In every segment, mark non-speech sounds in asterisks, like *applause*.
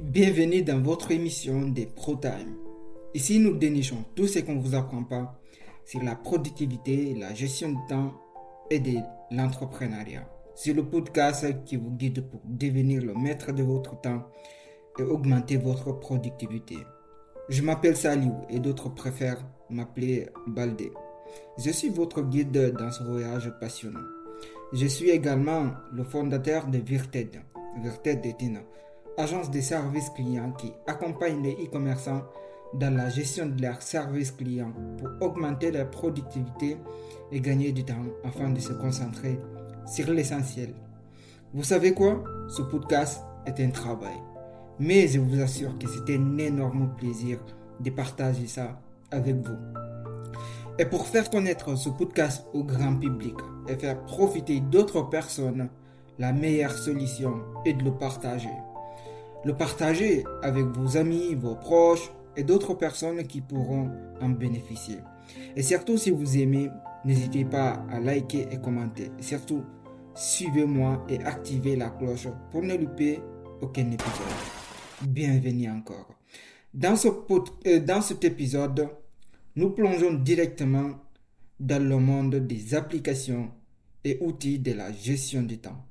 Bienvenue dans votre émission des Pro Time. Ici, nous dénichons tout ce qu'on ne vous apprend pas sur la productivité, la gestion du temps et de l'entrepreneuriat. C'est le podcast qui vous guide pour devenir le maître de votre temps et augmenter votre productivité. Je m'appelle Saliou et d'autres préfèrent m'appeler Baldé. Je suis votre guide dans ce voyage passionnant. Je suis également le fondateur de Virted. Virted est une agence de services clients qui accompagne les e-commerçants dans la gestion de leurs services clients pour augmenter leur productivité et gagner du temps afin de se concentrer sur l'essentiel. Vous savez quoi? Ce podcast est un travail. Mais je vous assure que c'est un énorme plaisir de partager ça avec vous. Et pour faire connaître ce podcast au grand public et faire profiter d'autres personnes, la meilleure solution est de le partager. Le partager avec vos amis, vos proches et d'autres personnes qui pourront en bénéficier. Et surtout si vous aimez, n'hésitez pas à liker et commenter. Et surtout, suivez-moi et activez la cloche pour ne louper aucun épisode. Bienvenue encore. Dans, ce euh, dans cet épisode, nous plongeons directement dans le monde des applications et outils de la gestion du temps.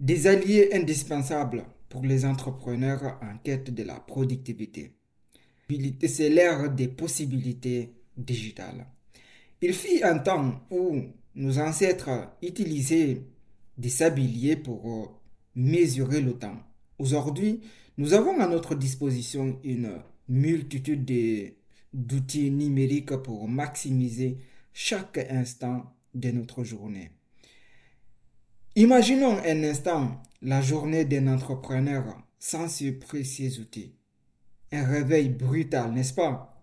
Des alliés indispensables pour les entrepreneurs en quête de la productivité. C'est l'ère des possibilités digitales. Il fut un temps où nos ancêtres utilisaient des sabliers pour mesurer le temps. Aujourd'hui, nous avons à notre disposition une multitude d'outils numériques pour maximiser chaque instant de notre journée. Imaginons un instant la journée d'un entrepreneur sans ce précieux outils. Un réveil brutal, n'est-ce pas?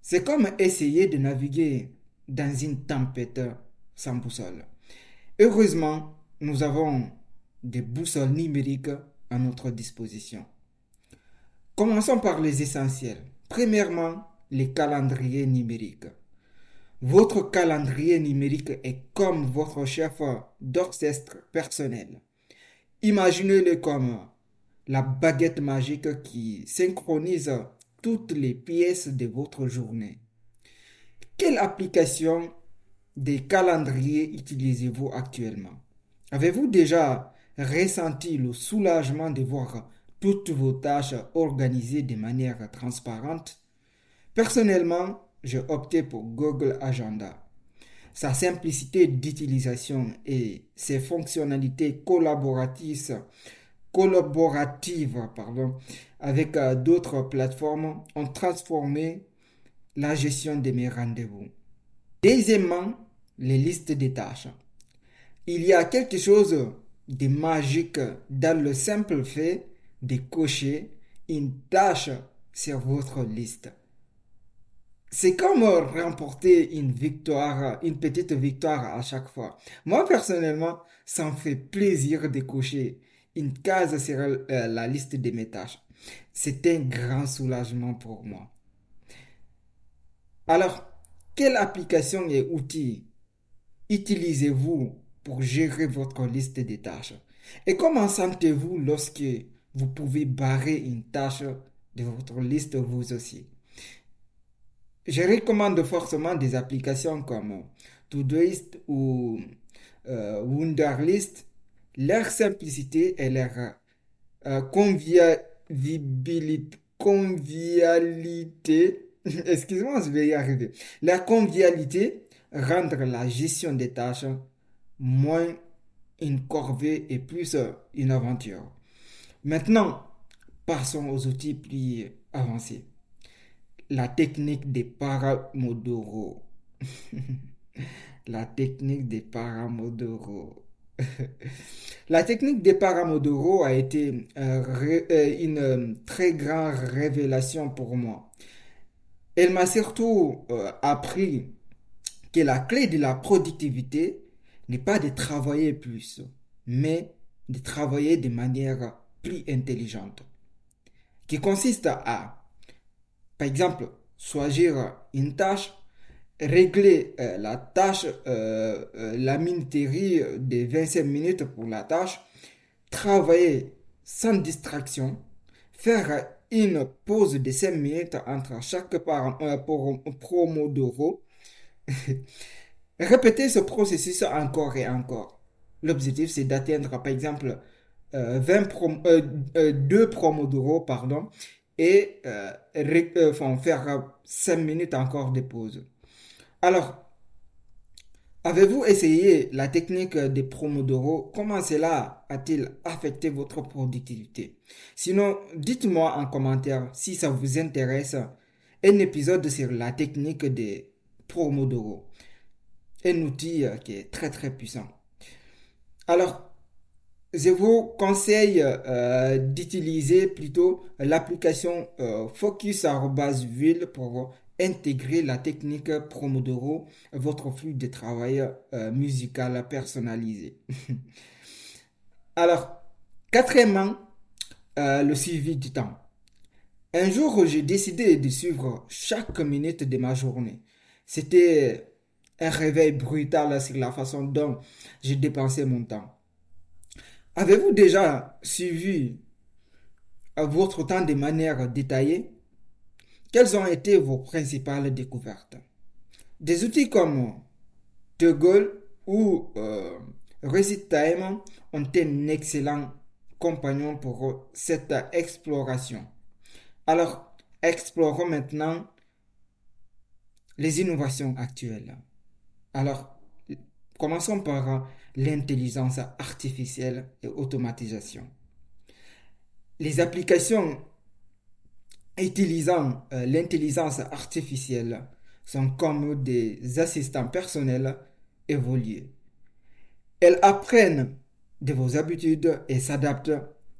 C'est comme essayer de naviguer dans une tempête sans boussole. Heureusement, nous avons des boussoles numériques à notre disposition. Commençons par les essentiels. Premièrement, les calendriers numériques. Votre calendrier numérique est comme votre chef d'orchestre personnel. Imaginez-le comme la baguette magique qui synchronise toutes les pièces de votre journée. Quelle application des calendriers utilisez-vous actuellement? Avez-vous déjà ressenti le soulagement de voir toutes vos tâches organisées de manière transparente? Personnellement, j'ai opté pour Google Agenda. Sa simplicité d'utilisation et ses fonctionnalités collaboratives, avec euh, d'autres plateformes ont transformé la gestion de mes rendez-vous. Deuxièmement, les listes des tâches. Il y a quelque chose de magique dans le simple fait de cocher une tâche sur votre liste. C'est comme remporter une victoire, une petite victoire à chaque fois. Moi, personnellement, ça me fait plaisir de cocher une case sur euh, la liste de mes tâches. C'est un grand soulagement pour moi. Alors, quelle application et outil utilisez-vous pour gérer votre liste de tâches? Et comment sentez-vous lorsque vous pouvez barrer une tâche de votre liste vous aussi? Je recommande forcément des applications comme Todoist ou euh, Wunderlist. Leur simplicité et leur euh, convivialité *laughs* excusez-moi, je y arriver. La convivialité rendre la gestion des tâches moins une corvée et plus une aventure. Maintenant, passons aux outils plus avancés. La technique des paramodoro. *laughs* la technique des paramodoro. *laughs* la technique des paramodoro a été euh, euh, une euh, très grande révélation pour moi. Elle m'a surtout appris que la clé de la productivité n'est pas de travailler plus, mais de travailler de manière plus intelligente, qui consiste à, par exemple, choisir une tâche, régler euh, la tâche, euh, euh, la minuterie de 25 minutes pour la tâche, travailler sans distraction, faire une pause de 5 minutes entre chaque par, euh, Pomodoro. *laughs* Répétez ce processus encore et encore. L'objectif, c'est d'atteindre, par exemple, 20 prom euh, 2 Pomodoro, pardon, et faire 5 minutes encore de pause. Alors, Avez-vous essayé la technique des Promodoro? Comment cela a-t-il affecté votre productivité? Sinon, dites-moi en commentaire si ça vous intéresse un épisode sur la technique des Promodoro. Un outil euh, qui est très très puissant. Alors, je vous conseille euh, d'utiliser plutôt l'application euh, Focus.Ville pour intégrer la technique Promodoro votre flux de travail euh, musical personnalisé. *laughs* Alors, quatrièmement, euh, le suivi du temps. Un jour, j'ai décidé de suivre chaque minute de ma journée. C'était un réveil brutal sur la façon dont j'ai dépensé mon temps. Avez-vous déjà suivi votre temps de manière détaillée? Quelles ont été vos principales découvertes? Des outils comme Google ou euh, Time ont un excellent compagnon pour cette exploration. Alors, explorons maintenant les innovations actuelles. Alors, commençons par l'intelligence artificielle et automatisation. Les applications utilisant euh, l'intelligence artificielle sont comme des assistants personnels évolués. Elles apprennent de vos habitudes et s'adaptent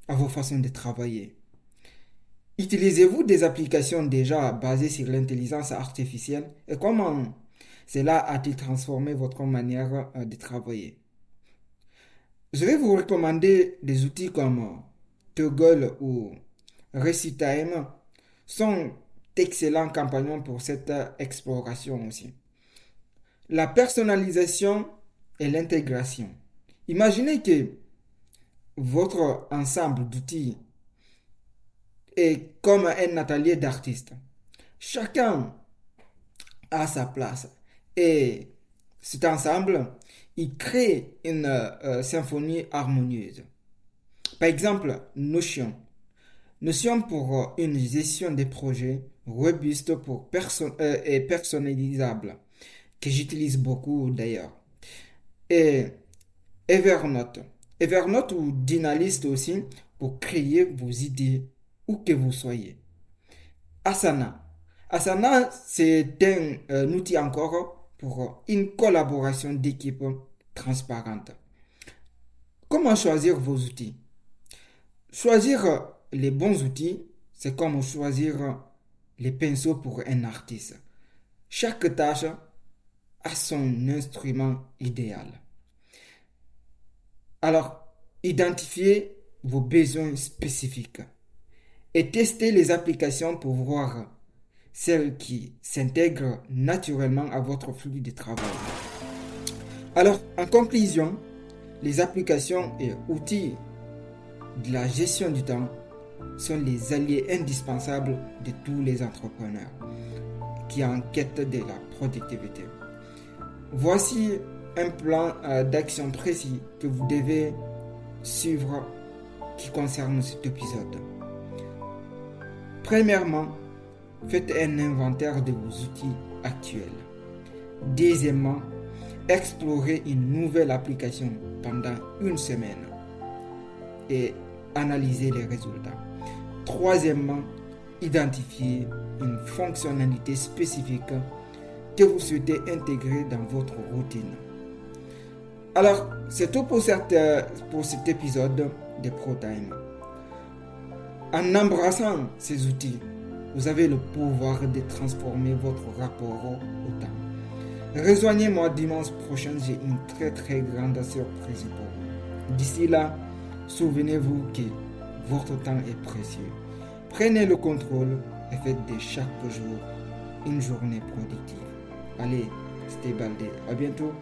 à vos façons de travailler. Utilisez-vous des applications déjà basées sur l'intelligence artificielle et comment cela a-t-il transformé votre manière euh, de travailler Je vais vous recommander des outils comme Toggle ou Recitime sont d'excellents compagnons pour cette exploration aussi. La personnalisation et l'intégration. Imaginez que votre ensemble d'outils est comme un atelier d'artistes. Chacun a sa place et cet ensemble, il crée une euh, symphonie harmonieuse. Par exemple, Notion Notion pour euh, une gestion des projets robuste pour euh, et personnalisable, que j'utilise beaucoup d'ailleurs. Et Evernote. Evernote ou Dynalist aussi pour créer vos idées où que vous soyez. Asana. Asana, c'est un, un, outil encore une collaboration d'équipe transparente. Comment choisir vos outils? Choisir les bons outils, c'est comme choisir les pinceaux pour un artiste. Chaque tâche a son instrument idéal. Alors, identifiez vos besoins spécifiques et testez les applications pour voir celles qui s'intègrent naturellement à votre flux de travail. Alors, en conclusion, les applications et outils de la gestion du temps sont les alliés indispensables de tous les entrepreneurs qui enquêtent de la productivité. Voici un plan euh, d'action précis que vous devez suivre qui concerne cet épisode. Premièrement, faites un inventaire de vos outils actuels. Deuxièmement, explorez une nouvelle application pendant une semaine et analysez les résultats. Troisièmement, identifier une fonctionnalité spécifique que vous souhaitez intégrer dans votre routine. Alors, c'est tout pour, pour cet épisode de ProTime. En embrassant ces outils, vous avez le pouvoir de transformer votre rapport au temps. Rejoignez-moi dimanche prochain, j'ai une très très grande surprise pour vous. D'ici là, souvenez-vous que votre temps est précieux. Prenez le contrôle et faites de chaque jour une journée productive. Allez, c'était Baldé. À bientôt.